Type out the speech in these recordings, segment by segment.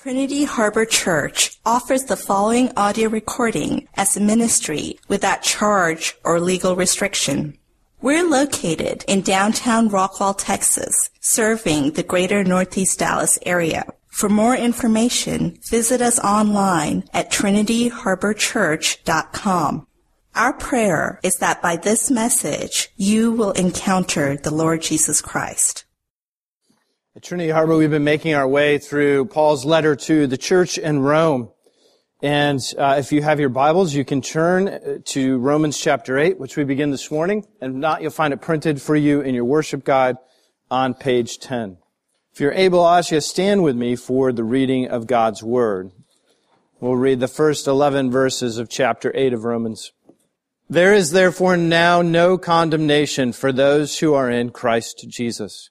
Trinity Harbor Church offers the following audio recording as a ministry without charge or legal restriction. We're located in downtown Rockwall, Texas, serving the greater Northeast Dallas area. For more information, visit us online at trinityharborchurch.com. Our prayer is that by this message, you will encounter the Lord Jesus Christ. At Trinity Harbor, we've been making our way through Paul's letter to the church in Rome. And uh, if you have your Bibles, you can turn to Romans chapter 8, which we begin this morning. And if not, you'll find it printed for you in your worship guide on page 10. If you're able, I'll ask you to stand with me for the reading of God's Word. We'll read the first 11 verses of chapter 8 of Romans. There is therefore now no condemnation for those who are in Christ Jesus.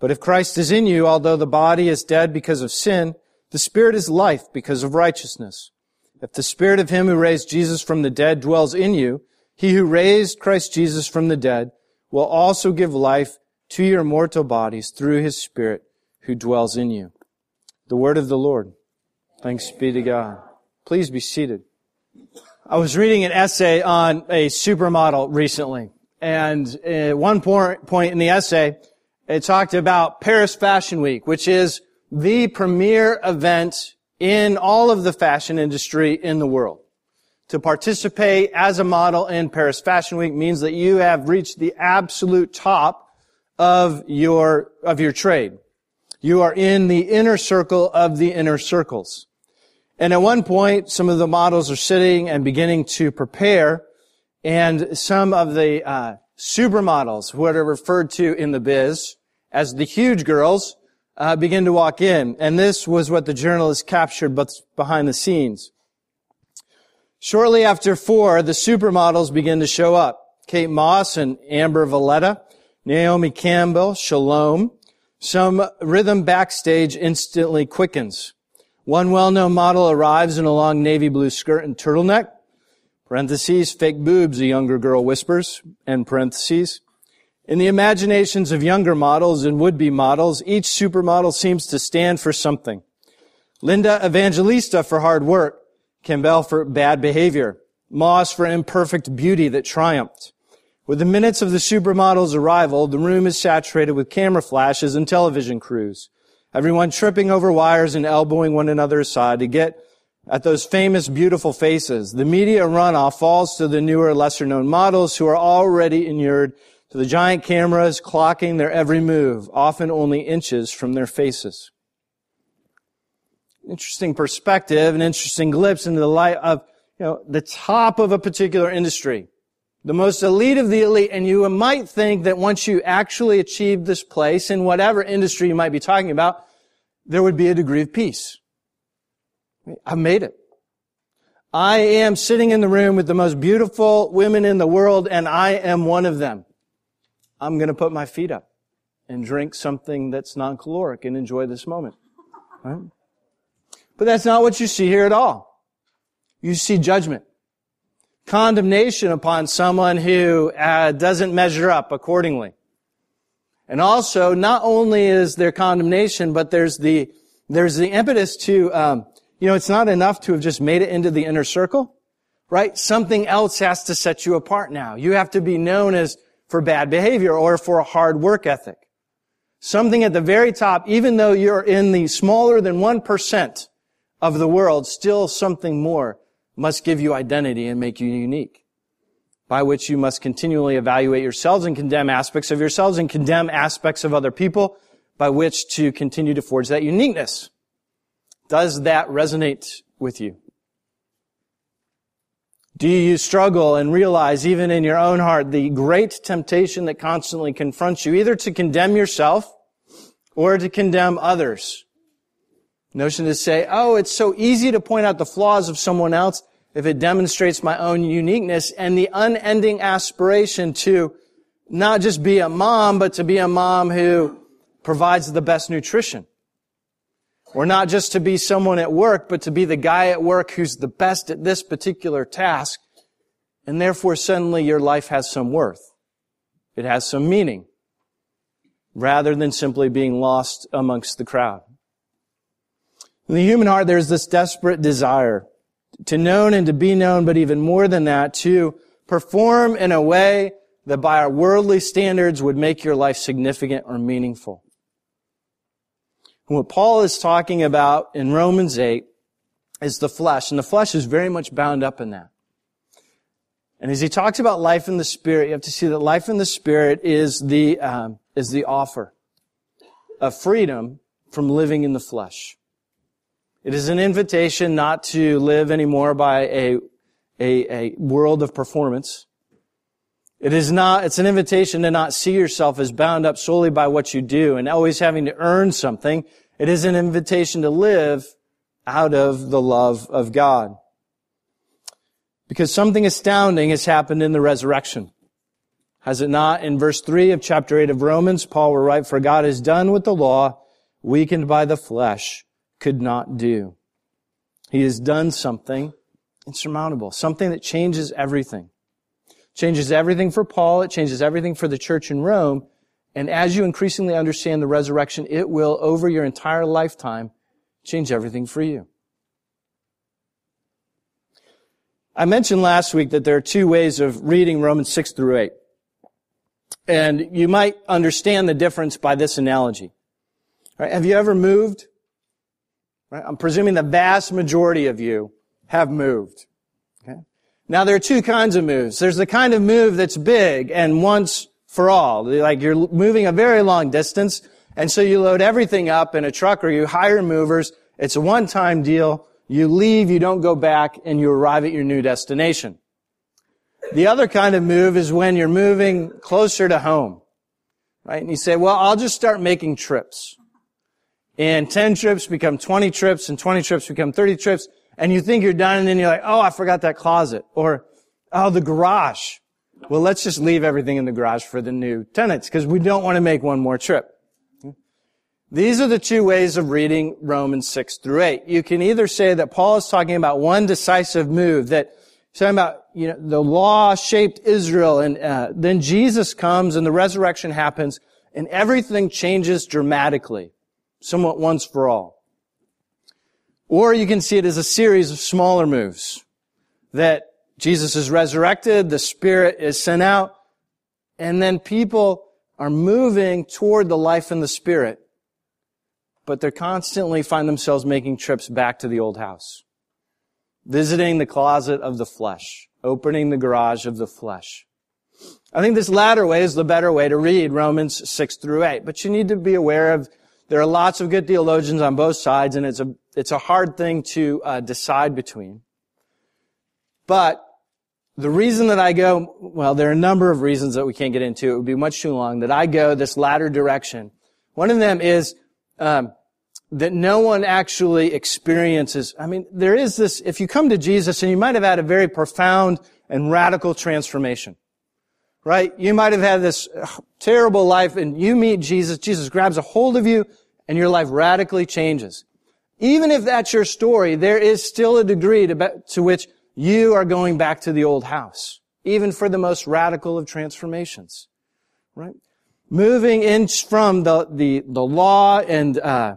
But if Christ is in you, although the body is dead because of sin, the Spirit is life because of righteousness. If the Spirit of Him who raised Jesus from the dead dwells in you, He who raised Christ Jesus from the dead will also give life to your mortal bodies through His Spirit who dwells in you. The word of the Lord. Thanks be to God. Please be seated. I was reading an essay on a supermodel recently, and at one point in the essay, it talked about Paris Fashion Week, which is the premier event in all of the fashion industry in the world. To participate as a model in Paris Fashion Week means that you have reached the absolute top of your, of your trade. You are in the inner circle of the inner circles. And at one point, some of the models are sitting and beginning to prepare, and some of the uh, supermodels, what are referred to in the biz, as the huge girls uh, begin to walk in. And this was what the journalist captured but behind the scenes. Shortly after four, the supermodels begin to show up. Kate Moss and Amber Valletta, Naomi Campbell, Shalom. Some rhythm backstage instantly quickens. One well-known model arrives in a long navy blue skirt and turtleneck. Parentheses, fake boobs, a younger girl whispers. End parentheses. In the imaginations of younger models and would-be models, each supermodel seems to stand for something. Linda Evangelista for hard work, Campbell for bad behavior, Moss for imperfect beauty that triumphed. With the minutes of the supermodel's arrival, the room is saturated with camera flashes and television crews. Everyone tripping over wires and elbowing one another aside to get at those famous beautiful faces. The media runoff falls to the newer, lesser known models who are already inured to the giant cameras clocking their every move, often only inches from their faces. Interesting perspective, an interesting glimpse into the light of, you know, the top of a particular industry. The most elite of the elite, and you might think that once you actually achieve this place in whatever industry you might be talking about, there would be a degree of peace. I've made it. I am sitting in the room with the most beautiful women in the world, and I am one of them. I'm going to put my feet up and drink something that's non-caloric and enjoy this moment. Right? But that's not what you see here at all. You see judgment. Condemnation upon someone who uh, doesn't measure up accordingly. And also, not only is there condemnation, but there's the, there's the impetus to, um, you know, it's not enough to have just made it into the inner circle, right? Something else has to set you apart now. You have to be known as for bad behavior or for a hard work ethic. Something at the very top, even though you're in the smaller than 1% of the world, still something more must give you identity and make you unique. By which you must continually evaluate yourselves and condemn aspects of yourselves and condemn aspects of other people by which to continue to forge that uniqueness. Does that resonate with you? Do you struggle and realize even in your own heart the great temptation that constantly confronts you either to condemn yourself or to condemn others? Notion to say, oh, it's so easy to point out the flaws of someone else if it demonstrates my own uniqueness and the unending aspiration to not just be a mom, but to be a mom who provides the best nutrition. Or not just to be someone at work, but to be the guy at work who's the best at this particular task. And therefore suddenly your life has some worth. It has some meaning. Rather than simply being lost amongst the crowd. In the human heart, there's this desperate desire to known and to be known, but even more than that, to perform in a way that by our worldly standards would make your life significant or meaningful. And what Paul is talking about in Romans 8 is the flesh, and the flesh is very much bound up in that. And as he talks about life in the spirit, you have to see that life in the spirit is the um, is the offer of freedom from living in the flesh. It is an invitation not to live anymore by a, a, a world of performance. It is not, it's an invitation to not see yourself as bound up solely by what you do and always having to earn something. It is an invitation to live out of the love of God. Because something astounding has happened in the resurrection. Has it not? In verse 3 of chapter 8 of Romans, Paul will write, For God has done what the law, weakened by the flesh, could not do. He has done something insurmountable, something that changes everything. Changes everything for Paul, it changes everything for the church in Rome, and as you increasingly understand the resurrection, it will, over your entire lifetime, change everything for you. I mentioned last week that there are two ways of reading Romans 6 through 8. And you might understand the difference by this analogy. Right, have you ever moved? Right? I'm presuming the vast majority of you have moved. Now there are two kinds of moves. There's the kind of move that's big and once for all. Like you're moving a very long distance and so you load everything up in a truck or you hire movers. It's a one-time deal. You leave, you don't go back, and you arrive at your new destination. The other kind of move is when you're moving closer to home. Right? And you say, well, I'll just start making trips and 10 trips become 20 trips and 20 trips become 30 trips and you think you're done and then you're like, oh, I forgot that closet or, oh, the garage. Well, let's just leave everything in the garage for the new tenants because we don't want to make one more trip. These are the two ways of reading Romans 6 through 8. You can either say that Paul is talking about one decisive move, that he's talking about, you know, the law shaped Israel and uh, then Jesus comes and the resurrection happens and everything changes dramatically somewhat once for all. Or you can see it as a series of smaller moves that Jesus is resurrected, the Spirit is sent out, and then people are moving toward the life in the Spirit, but they're constantly find themselves making trips back to the old house, visiting the closet of the flesh, opening the garage of the flesh. I think this latter way is the better way to read Romans 6 through 8, but you need to be aware of there are lots of good theologians on both sides, and it's a, it's a hard thing to uh, decide between. But the reason that I go, well, there are a number of reasons that we can't get into. It would be much too long that I go this latter direction. One of them is um, that no one actually experiences. I mean, there is this. If you come to Jesus, and you might have had a very profound and radical transformation right? You might have had this terrible life and you meet Jesus. Jesus grabs a hold of you and your life radically changes. Even if that's your story, there is still a degree to, to which you are going back to the old house, even for the most radical of transformations, right? Moving in from the, the, the law and, uh,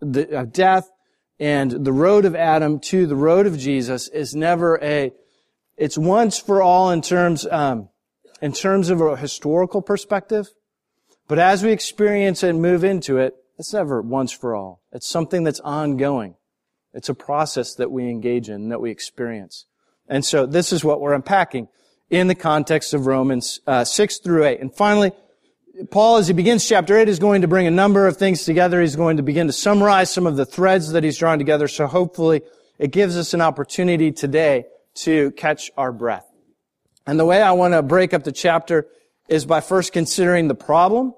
the, uh, death and the road of Adam to the road of Jesus is never a, it's once for all in terms, um, in terms of a historical perspective, But as we experience and move into it, it's never once for all. It's something that's ongoing. It's a process that we engage in, that we experience. And so this is what we're unpacking in the context of Romans uh, 6 through 8. And finally, Paul, as he begins chapter 8, is going to bring a number of things together. He's going to begin to summarize some of the threads that he's drawn together. So hopefully it gives us an opportunity today to catch our breath. And the way I want to break up the chapter is by first considering the problem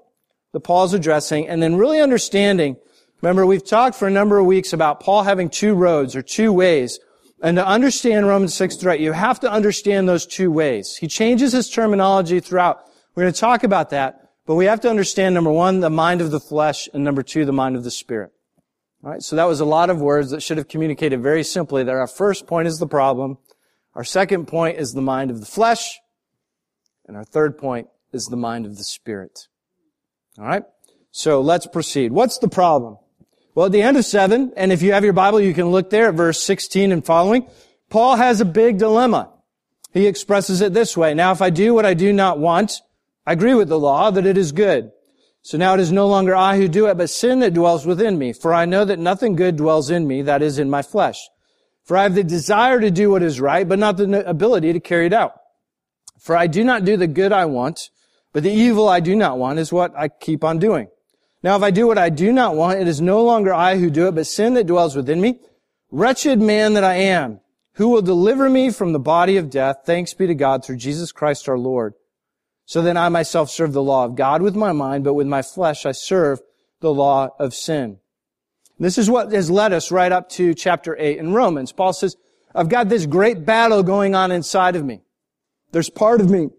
that Paul's addressing and then really understanding. Remember, we've talked for a number of weeks about Paul having two roads or two ways. And to understand Romans 6 throughout, you have to understand those two ways. He changes his terminology throughout. We're going to talk about that. But we have to understand, number one, the mind of the flesh, and number two, the mind of the spirit. All right, so that was a lot of words that should have communicated very simply that our first point is the problem, our second point is the mind of the flesh, and our third point is the mind of the spirit. All right? So let's proceed. What's the problem? Well, at the end of 7, and if you have your Bible, you can look there at verse 16 and following, Paul has a big dilemma. He expresses it this way. Now, if I do what I do not want, I agree with the law that it is good. So now it is no longer I who do it, but sin that dwells within me. For I know that nothing good dwells in me, that is in my flesh. For I have the desire to do what is right, but not the ability to carry it out. For I do not do the good I want, but the evil I do not want is what I keep on doing. Now if I do what I do not want, it is no longer I who do it, but sin that dwells within me. Wretched man that I am, who will deliver me from the body of death? Thanks be to God through Jesus Christ our Lord. So then I myself serve the law of God with my mind, but with my flesh I serve the law of sin. This is what has led us right up to chapter 8 in Romans. Paul says, I've got this great battle going on inside of me. There's part of me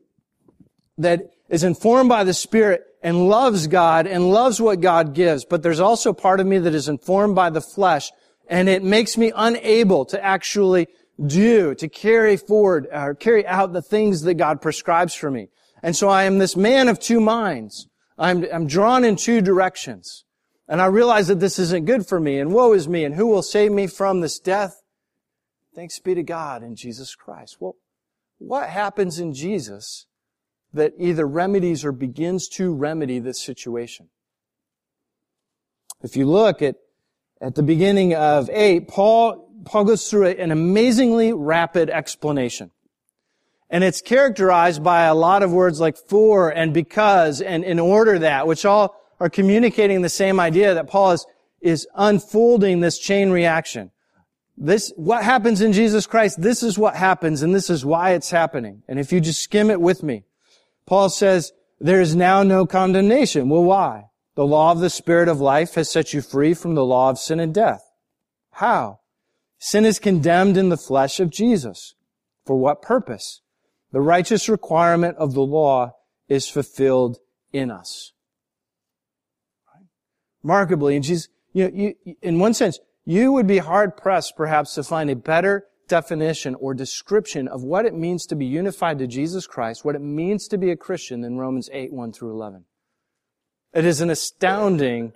that is informed by the Spirit and loves God and loves what God gives. But there's also part of me that is informed by the flesh and it makes me unable to actually do, to carry forward or carry out the things that God prescribes for me. And so I am this man of two minds. I'm, I'm drawn in two directions. And I realize that this isn't good for me and woe is me and who will save me from this death? Thanks be to God in Jesus Christ. Well, what happens in Jesus that either remedies or begins to remedy this situation. If you look at, at the beginning of 8, Paul, Paul goes through an amazingly rapid explanation. And it's characterized by a lot of words like for and because and in order that, which all are communicating the same idea that Paul is, is unfolding this chain reaction. This, what happens in Jesus Christ, this is what happens and this is why it's happening. And if you just skim it with me, Paul says, there is now no condemnation. Well, why? The law of the Spirit of life has set you free from the law of sin and death. How? Sin is condemned in the flesh of Jesus. For what purpose? The righteous requirement of the law is fulfilled in us. Remarkably, in Jesus, you know, you, in one sense, you would be hard pressed perhaps to find a better definition or description of what it means to be unified to Jesus Christ, what it means to be a Christian in Romans 8, 1 through 11. It is an astounding,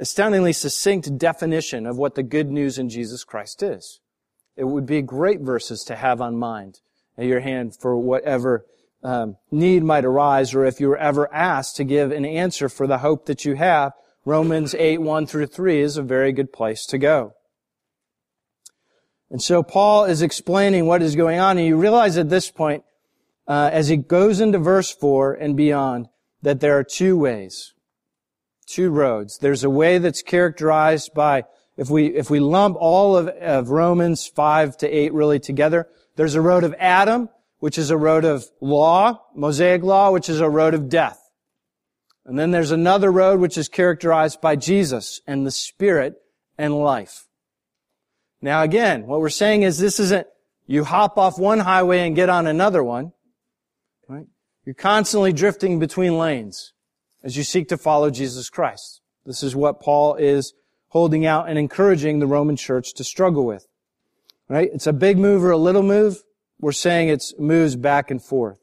astoundingly succinct definition of what the good news in Jesus Christ is. It would be great verses to have on mind at your hand for whatever um, need might arise, or if you were ever asked to give an answer for the hope that you have, Romans 8, 1 through 3 is a very good place to go. And so Paul is explaining what is going on, and you realize at this point, uh, as he goes into verse 4 and beyond, that there are two ways, two roads. There's a way that's characterized by, if we, if we lump all of, of Romans 5 to 8 really together, there's a road of Adam, which is a road of law, Mosaic law, which is a road of death. And then there's another road which is characterized by Jesus and the Spirit and life. Now again, what we're saying is this isn't you hop off one highway and get on another one. Right? You're constantly drifting between lanes as you seek to follow Jesus Christ. This is what Paul is holding out and encouraging the Roman church to struggle with. Right? It's a big move or a little move. We're saying it's moves back and forth.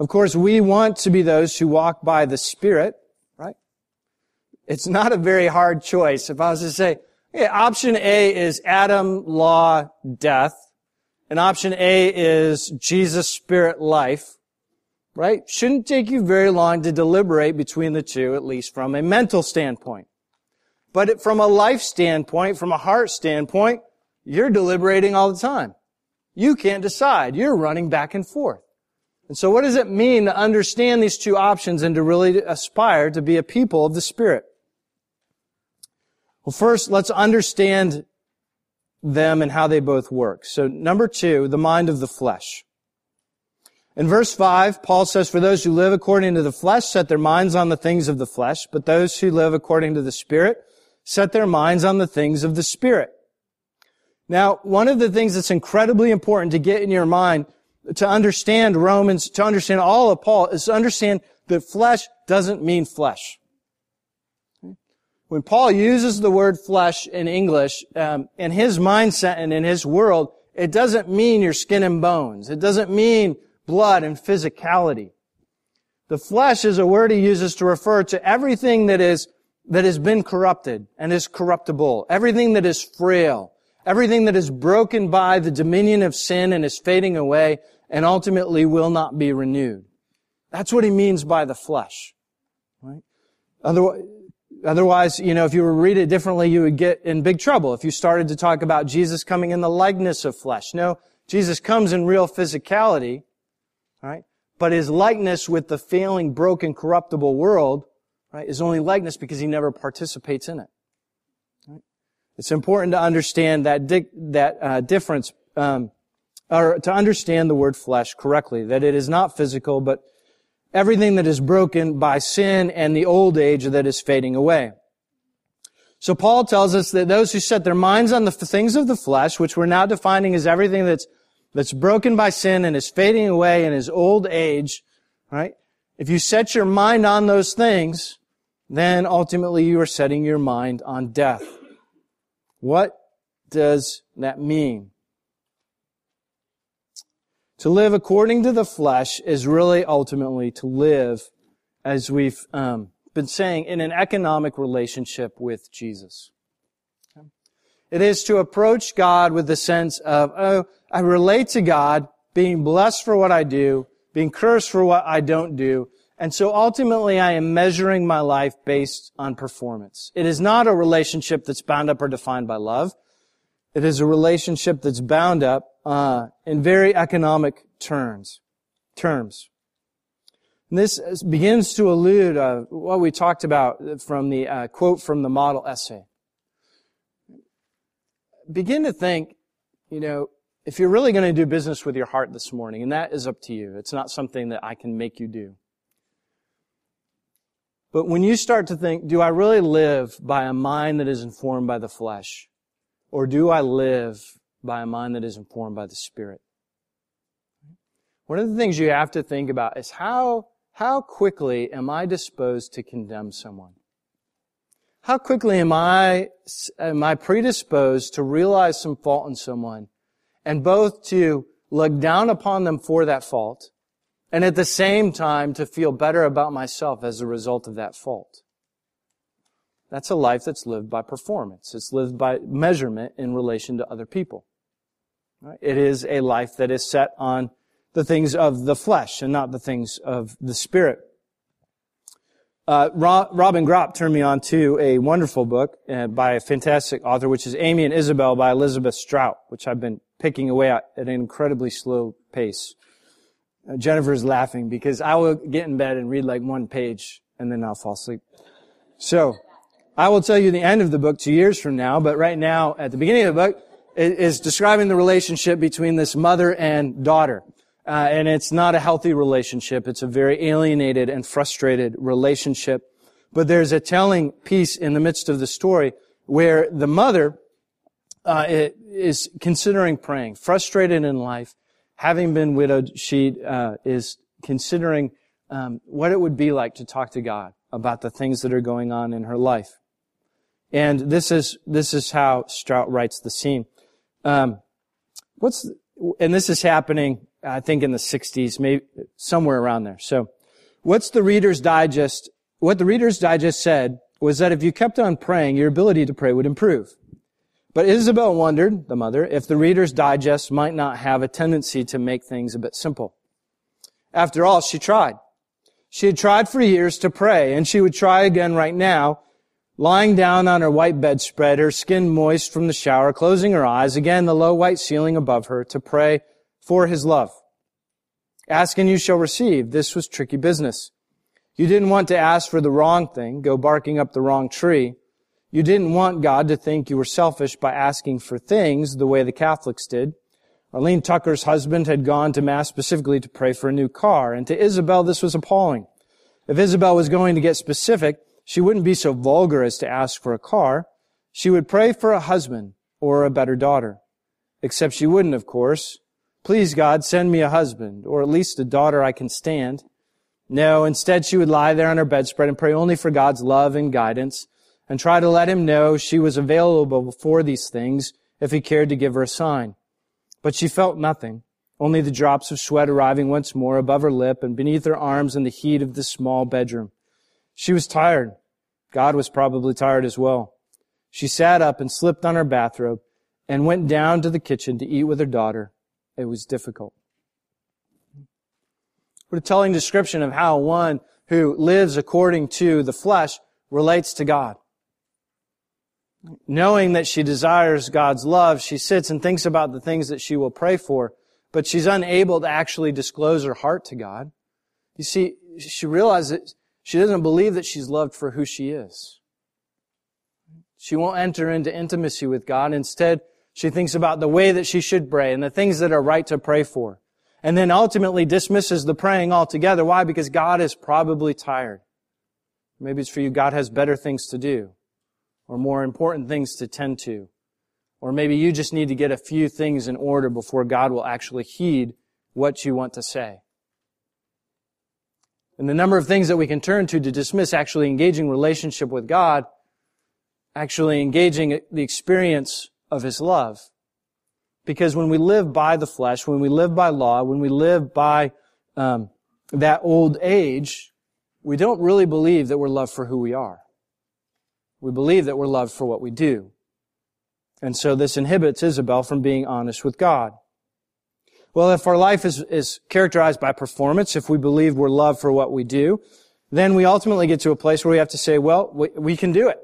Of course, we want to be those who walk by the Spirit, right? It's not a very hard choice. If I was to say, option A is Adam, law, death. And option A is Jesus, spirit, life. right? Shouldn't take you very long to deliberate between the two, at least from a mental standpoint. But from a life standpoint, from a heart standpoint, you're deliberating all the time. You can't decide. You're running back and forth. And so what does it mean to understand these two options and to really aspire to be a people of the Spirit? Well, first, let's understand them and how they both work. So number two, the mind of the flesh. In verse 5, Paul says, For those who live according to the flesh set their minds on the things of the flesh, but those who live according to the Spirit set their minds on the things of the Spirit. Now, one of the things that's incredibly important to get in your mind to understand Romans, to understand all of Paul, is to understand that flesh doesn't mean flesh. When Paul uses the word flesh in English, um, in his mindset and in his world, it doesn't mean your skin and bones. It doesn't mean blood and physicality. The flesh is a word he uses to refer to everything that is, that has been corrupted and is corruptible. Everything that is frail. Everything that is broken by the dominion of sin and is fading away and ultimately will not be renewed. That's what he means by the flesh. Right? Otherwise, otherwise, you know, if you were to read it differently, you would get in big trouble if you started to talk about Jesus coming in the likeness of flesh. No, Jesus comes in real physicality, right? But his likeness with the failing, broken, corruptible world, right, is only likeness because he never participates in it. It's important to understand that di- that uh, difference, um, or to understand the word flesh correctly. That it is not physical, but everything that is broken by sin and the old age that is fading away. So Paul tells us that those who set their minds on the things of the flesh, which we're now defining as everything that's that's broken by sin and is fading away in his old age, right? If you set your mind on those things, then ultimately you are setting your mind on death. What does that mean? To live according to the flesh is really ultimately to live, as we've um, been saying, in an economic relationship with Jesus. It is to approach God with the sense of, oh, I relate to God, being blessed for what I do, being cursed for what I don't do, and so ultimately I am measuring my life based on performance. It is not a relationship that's bound up or defined by love. It is a relationship that's bound up uh, in very economic terms. Terms. And this begins to allude uh, what we talked about from the uh, quote from the model essay. Begin to think, you know, if you're really going to do business with your heart this morning, and that is up to you. It's not something that I can make you do. But when you start to think, do I really live by a mind that is informed by the flesh? Or do I live by a mind that is informed by the Spirit? One of the things you have to think about is how, how quickly am I disposed to condemn someone? How quickly am I, am I predisposed to realize some fault in someone and both to look down upon them for that fault and at the same time to feel better about myself as a result of that fault. That's a life that's lived by performance. It's lived by measurement in relation to other people. It is a life that is set on the things of the flesh and not the things of the spirit. Uh, Robin Gropp turned me on to a wonderful book uh, by a fantastic author, which is Amy and Isabel by Elizabeth Strout, which I've been picking away at at an incredibly slow pace. Uh, Jennifer's laughing because I will get in bed and read like one page and then I'll fall asleep. So, I will tell you the end of the book two years from now, but right now, at the beginning of the book, it is describing the relationship between this mother and daughter. Uh, and it's not a healthy relationship. It's a very alienated and frustrated relationship. But there's a telling piece in the midst of the story where the mother uh, is considering praying, frustrated in life, having been widowed, she uh, is considering um, what it would be like to talk to God about the things that are going on in her life. And this is this is how Strout writes the scene. Um, what's and this is happening, I think, in the '60s, maybe somewhere around there. So, what's the Reader's Digest? What the Reader's Digest said was that if you kept on praying, your ability to pray would improve. But Isabel wondered, the mother, if the Reader's Digest might not have a tendency to make things a bit simple. After all, she tried. She had tried for years to pray, and she would try again right now, lying down on her white bedspread, her skin moist from the shower, closing her eyes, again the low white ceiling above her, to pray for his love. Ask and you shall receive. This was tricky business. You didn't want to ask for the wrong thing, go barking up the wrong tree. You didn't want God to think you were selfish by asking for things the way the Catholics did. Arlene Tucker's husband had gone to Mass specifically to pray for a new car, and to Isabel this was appalling. If Isabel was going to get specific, she wouldn't be so vulgar as to ask for a car. She would pray for a husband or a better daughter. Except she wouldn't, of course. Please God, send me a husband, or at least a daughter I can stand. No, instead she would lie there on her bedspread and pray only for God's love and guidance and try to let him know she was available for these things if he cared to give her a sign. But she felt nothing, only the drops of sweat arriving once more above her lip and beneath her arms in the heat of the small bedroom. She was tired. God was probably tired as well. She sat up and slipped on her bathrobe and went down to the kitchen to eat with her daughter. It was difficult. What a telling description of how one who lives according to the flesh relates to God. Knowing that she desires God's love, she sits and thinks about the things that she will pray for, but she's unable to actually disclose her heart to God. You see, she realizes she doesn't believe that she's loved for who she is. She won't enter into intimacy with God. Instead, she thinks about the way that she should pray and the things that are right to pray for. And then ultimately dismisses the praying altogether. Why? Because God is probably tired. Maybe it's for you, God has better things to do or more important things to tend to. Or maybe you just need to get a few things in order before God will actually heed what you want to say. And the number of things that we can turn to to dismiss actually engaging relationship with God, actually engaging the experience of His love. Because when we live by the flesh, when we live by law, when we live by um, that old age, we don't really believe that we're loved for who we are. We believe that we're loved for what we do. And so this inhibits Isabel from being honest with God. Well, if our life is, is characterized by performance, if we believe we're loved for what we do, then we ultimately get to a place where we have to say, well, we, we can do it.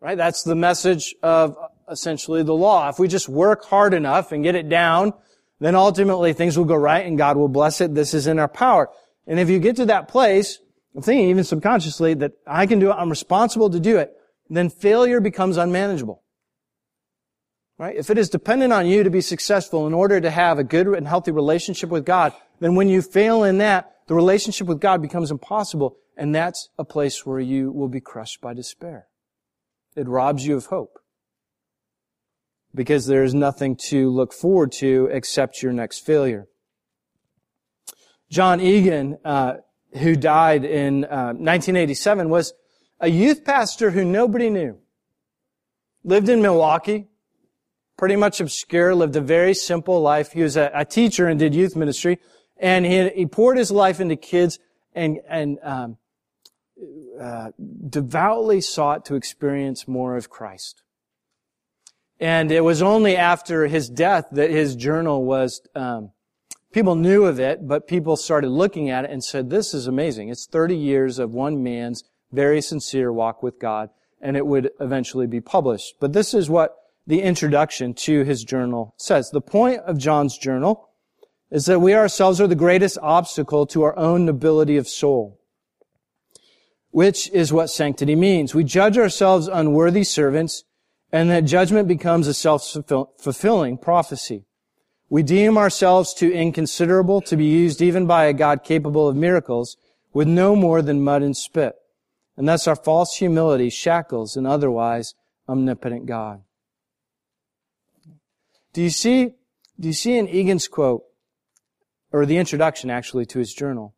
Right? That's the message of essentially the law. If we just work hard enough and get it down, then ultimately things will go right and God will bless it. This is in our power. And if you get to that place, I'm thinking even subconsciously that I can do it, I'm responsible to do it, then failure becomes unmanageable. Right? If it is dependent on you to be successful in order to have a good and healthy relationship with God, then when you fail in that, the relationship with God becomes impossible, and that's a place where you will be crushed by despair. It robs you of hope. Because there is nothing to look forward to except your next failure. John Eagan, uh, who died in uh, 1987, was a youth pastor who nobody knew. Lived in Milwaukee, pretty much obscure, lived a very simple life. He was a, a teacher and did youth ministry, and he, he poured his life into kids and, and um, uh, devoutly sought to experience more of Christ. And it was only after his death that his journal was, um, people knew of it, but people started looking at it and said, this is amazing. It's 30 years of one man's very sincere walk with God, and it would eventually be published. But this is what the introduction to his journal says. The point of John's journal is that we ourselves are the greatest obstacle to our own nobility of soul, which is what sanctity means. We judge ourselves unworthy servants, and that judgment becomes a self-fulfilling prophecy. We deem ourselves too inconsiderable to be used even by a God capable of miracles with no more than mud and spit and thus our false humility shackles an otherwise omnipotent God. Do you see, do you see in Eagan's quote, or the introduction actually to his journal,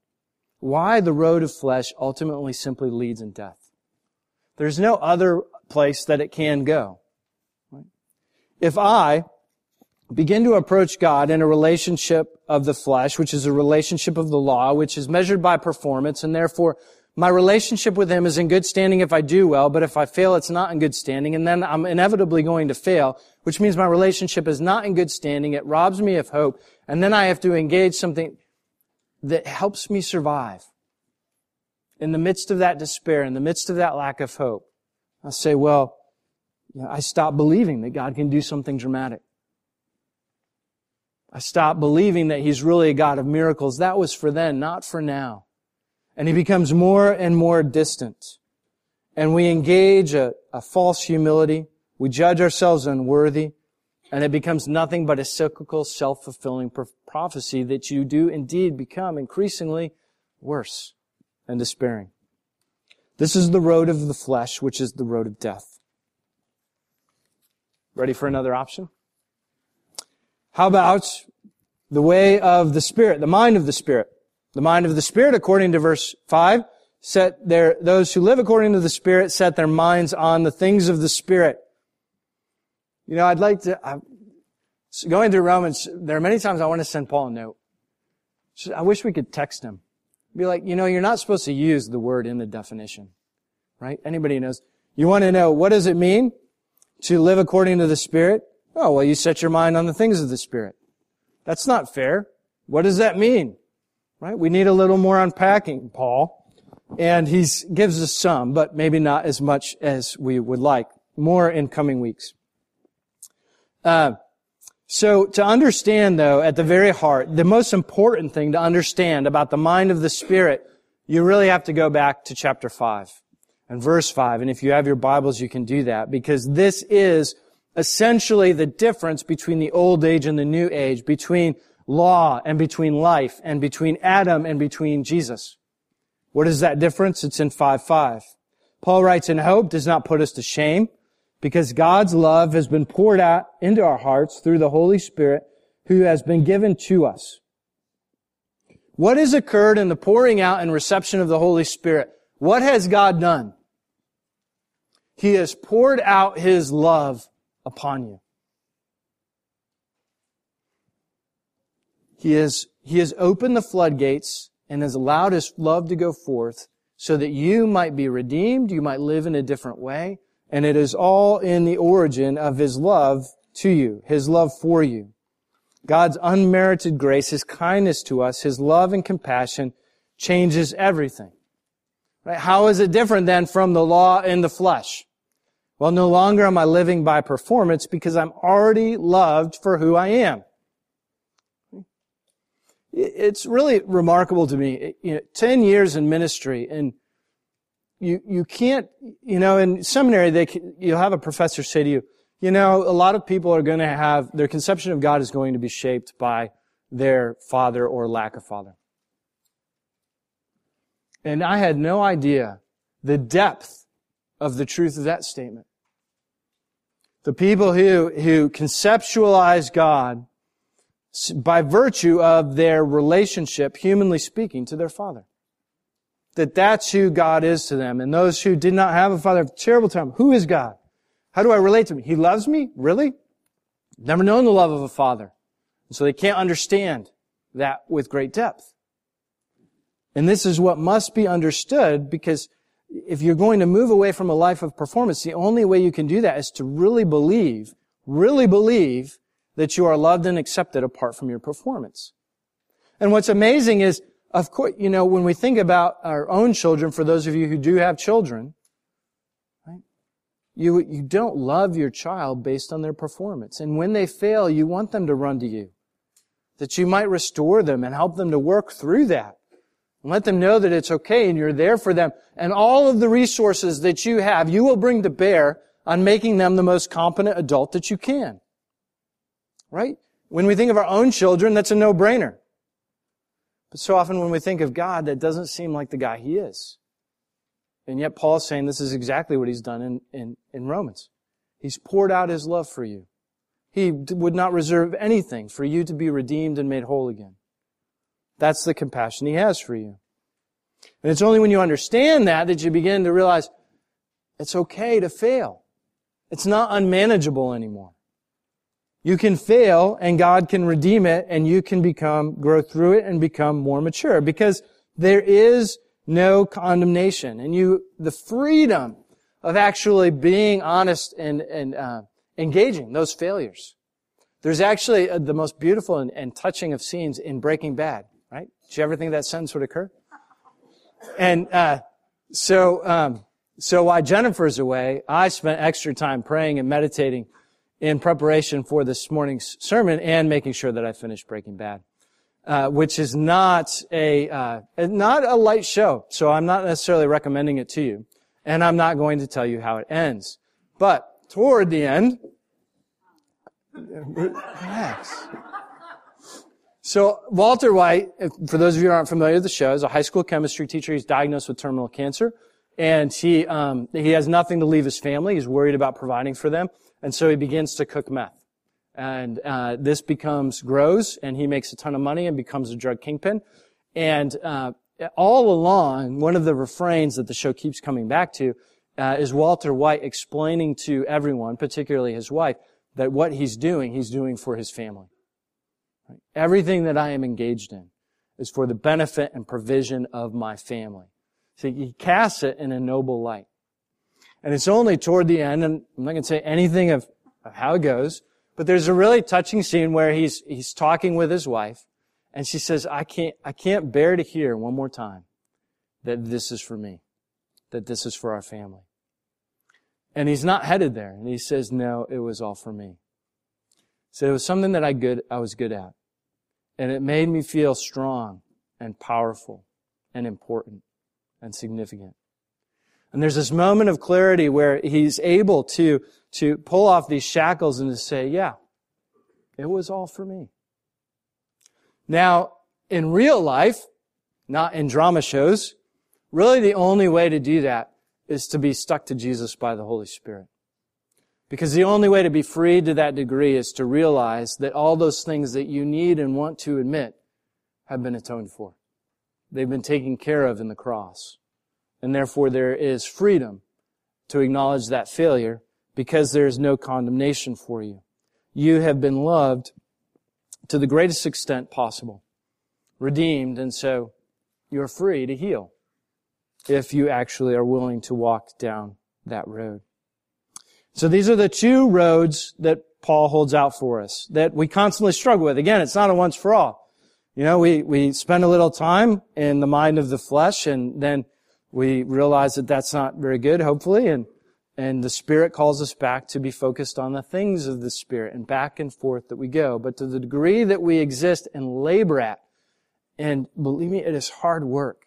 why the road of flesh ultimately simply leads in death? There's no other place that it can go. If I begin to approach God in a relationship of the flesh, which is a relationship of the law, which is measured by performance and therefore my relationship with Him is in good standing if I do well, but if I fail, it's not in good standing, and then I'm inevitably going to fail, which means my relationship is not in good standing. It robs me of hope, and then I have to engage something. that helps me survive. In the midst of that despair, in the midst of that lack of hope, I say, well, you know, I stop believing that God can do something dramatic. I stop believing that He's really a God of miracles. That was for then, not for now. And He becomes more and more distant. And we engage a, a false humility. We judge ourselves unworthy. And it becomes nothing but a cyclical, self-fulfilling prophecy that you do indeed become increasingly worse and despairing. This is the road of the flesh, which is the road of death. Ready for another option? How about the way of the Spirit, the mind of the Spirit? The mind of the Spirit, according to verse 5, set their, those who live according to the Spirit set their minds on the things of the Spirit. You know, I'd like to, I'm going through Romans, there are many times I want to send Paul a note. I wish we could text him. Be like, you know, you're not supposed to use the word in the definition. Right? Anybody knows. You want to know, what does it mean to live according to the Spirit? Oh, well, you set your mind on the things of the Spirit. That's not fair. What does that mean? Right? We need a little more unpacking, Paul. And he gives us some, but maybe not as much as we would like. More in coming weeks. Uh, so to understand though, at the very heart, the most important thing to understand about the mind of the Spirit, you really have to go back to chapter 5 and verse 5. And if you have your Bibles, you can do that because this is essentially the difference between the old age and the new age, between law and between life, and between Adam and between Jesus. What is that difference? It's in 5-5. Paul writes, in hope does not put us to shame, because God's love has been poured out into our hearts through the Holy Spirit who has been given to us. What has occurred in the pouring out and reception of the Holy Spirit? What has God done? He has poured out His love upon you. He has, he has opened the floodgates and has allowed His love to go forth so that you might be redeemed, you might live in a different way, and it is all in the origin of His love to you, His love for you. God's unmerited grace, His kindness to us, His love and compassion changes everything. Right? How is it different then from the law in the flesh? Well, no longer am I living by performance because I'm already loved for who I am. It's really remarkable to me. You know, Ten years in ministry and you, you can't, you know, in seminary, they, you'll have a professor say to you, you know, a lot of people are going to have, their conception of God is going to be shaped by their father or lack of father. And I had no idea the depth of the truth of that statement. The people who, who conceptualize God by virtue of their relationship, humanly speaking, to their father that that's who God is to them. And those who did not have a father have a terrible time. Who is God? How do I relate to him? He loves me? Really? Never known the love of a father. And so they can't understand that with great depth. And this is what must be understood because if you're going to move away from a life of performance, the only way you can do that is to really believe, really believe that you are loved and accepted apart from your performance. And what's amazing is of course, you know, when we think about our own children, for those of you who do have children, right, you, you don't love your child based on their performance. And when they fail, you want them to run to you. That you might restore them and help them to work through that. And let them know that it's okay and you're there for them. And all of the resources that you have, you will bring to bear on making them the most competent adult that you can. Right? When we think of our own children, that's a no-brainer. But so often when we think of God, that doesn't seem like the guy he is. And yet Paul's saying this is exactly what he's done in, in, in Romans. He's poured out his love for you. He would not reserve anything for you to be redeemed and made whole again. That's the compassion he has for you. And it's only when you understand that that you begin to realize it's okay to fail. It's not unmanageable anymore. You can fail and God can redeem it and you can become, grow through it and become more mature because there is no condemnation and you, the freedom of actually being honest and, and, uh, engaging those failures. There's actually uh, the most beautiful and, and touching of scenes in Breaking Bad, right? Did you ever think that sentence would occur? And uh, so, um, so while Jennifer's away, I spent extra time praying and meditating in preparation for this morning's sermon and making sure that I finish Breaking Bad, uh, which is not a uh, not a light show. So I'm not necessarily recommending it to you, and I'm not going to tell you how it ends. But toward the end, relax. So Walter White, for those of you who aren't familiar with the show, is a high school chemistry teacher. He's diagnosed with terminal cancer, and he um, he has nothing to leave his family. He's worried about providing for them, and so he begins to cook meth. And uh, this becomes grows, and he makes a ton of money and becomes a drug kingpin. And uh, all along, one of the refrains that the show keeps coming back to uh, is Walter White explaining to everyone, particularly his wife, that what he's doing, he's doing for his family. Everything that I am engaged in is for the benefit and provision of my family. So he casts it in a noble light. And it's only toward the end, and I'm not going to say anything of, of how it goes, but there's a really touching scene where he's, he's talking with his wife, and she says, I can't, I can't bear to hear one more time that this is for me, that this is for our family. And he's not headed there. And he says, no, it was all for me. So it was something that I good, I was good at. And it made me feel strong and powerful and important and significant. And there's this moment of clarity where he's able to, to pull off these shackles and to say, yeah, it was all for me. Now, in real life, not in drama shows, really the only way to do that is to be stuck to Jesus by the Holy Spirit. Because the only way to be freed to that degree is to realize that all those things that you need and want to admit have been atoned for. They've been taken care of in the cross. And therefore there is freedom to acknowledge that failure because there is no condemnation for you. You have been loved to the greatest extent possible, redeemed, and so you're free to heal if you actually are willing to walk down that road. So these are the two roads that Paul holds out for us that we constantly struggle with. Again, it's not a once for all. You know, we, we spend a little time in the mind of the flesh and then we realize that that's not very good, hopefully, and, and the Spirit calls us back to be focused on the things of the Spirit and back and forth that we go. But to the degree that we exist and labor at, and believe me, it is hard work.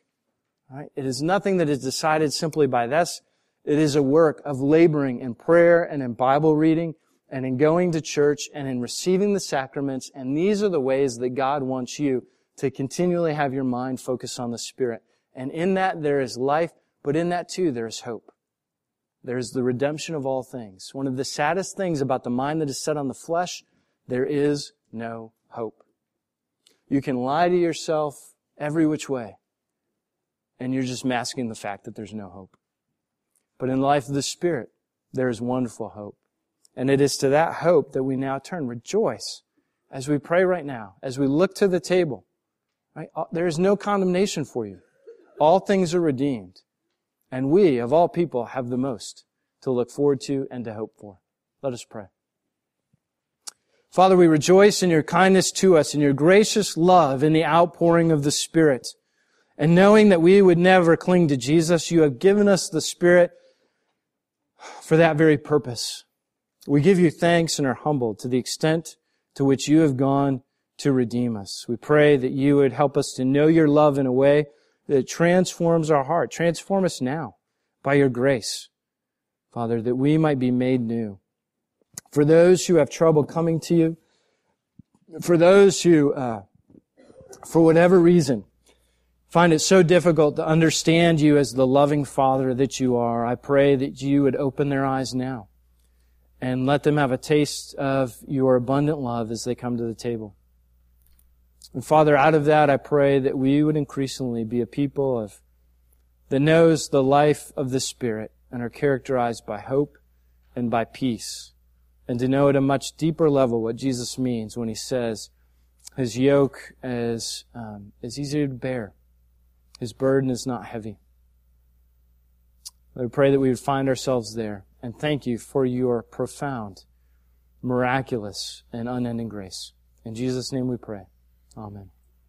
Right? It is nothing that is decided simply by this it is a work of laboring in prayer and in Bible reading and in going to church and in receiving the sacraments. And these are the ways that God wants you to continually have your mind focused on the Spirit. And in that there is life, but in that too there is hope. There is the redemption of all things. One of the saddest things about the mind that is set on the flesh, there is no hope. You can lie to yourself every which way, and you're just masking the fact that there's no hope. But in life of the Spirit, there is wonderful hope. And it is to that hope that we now turn. Rejoice as we pray right now, as we look to the table. Right? Uh, there is no condemnation for you. All things are redeemed. And we, of all people, have the most to look forward to and to hope for. Let us pray. Father, we rejoice in your kindness to us, in your gracious love, in the outpouring of the Spirit. And knowing that we would never cling to Jesus, you have given us the Spirit for that very purpose. We give you thanks and are humbled to the extent to which you have gone to redeem us. We pray that you would help us to know your love in a way that transforms our heart. Transform us now by your grace, Father, that we might be made new. For those who have trouble coming to you, for those who, uh, for whatever reason, find it so difficult to understand you as the loving Father that you are, I pray that you would open their eyes now and let them have a taste of your abundant love as they come to the table. And Father, out of that, I pray that we would increasingly be a people of that knows the life of the Spirit and are characterized by hope and by peace. And to know at a much deeper level what Jesus means when he says his yoke is, um, is easy to bear his burden is not heavy. I pray that we would find ourselves there. And thank you for your profound, miraculous, and unending grace. In Jesus' name we pray. Amen.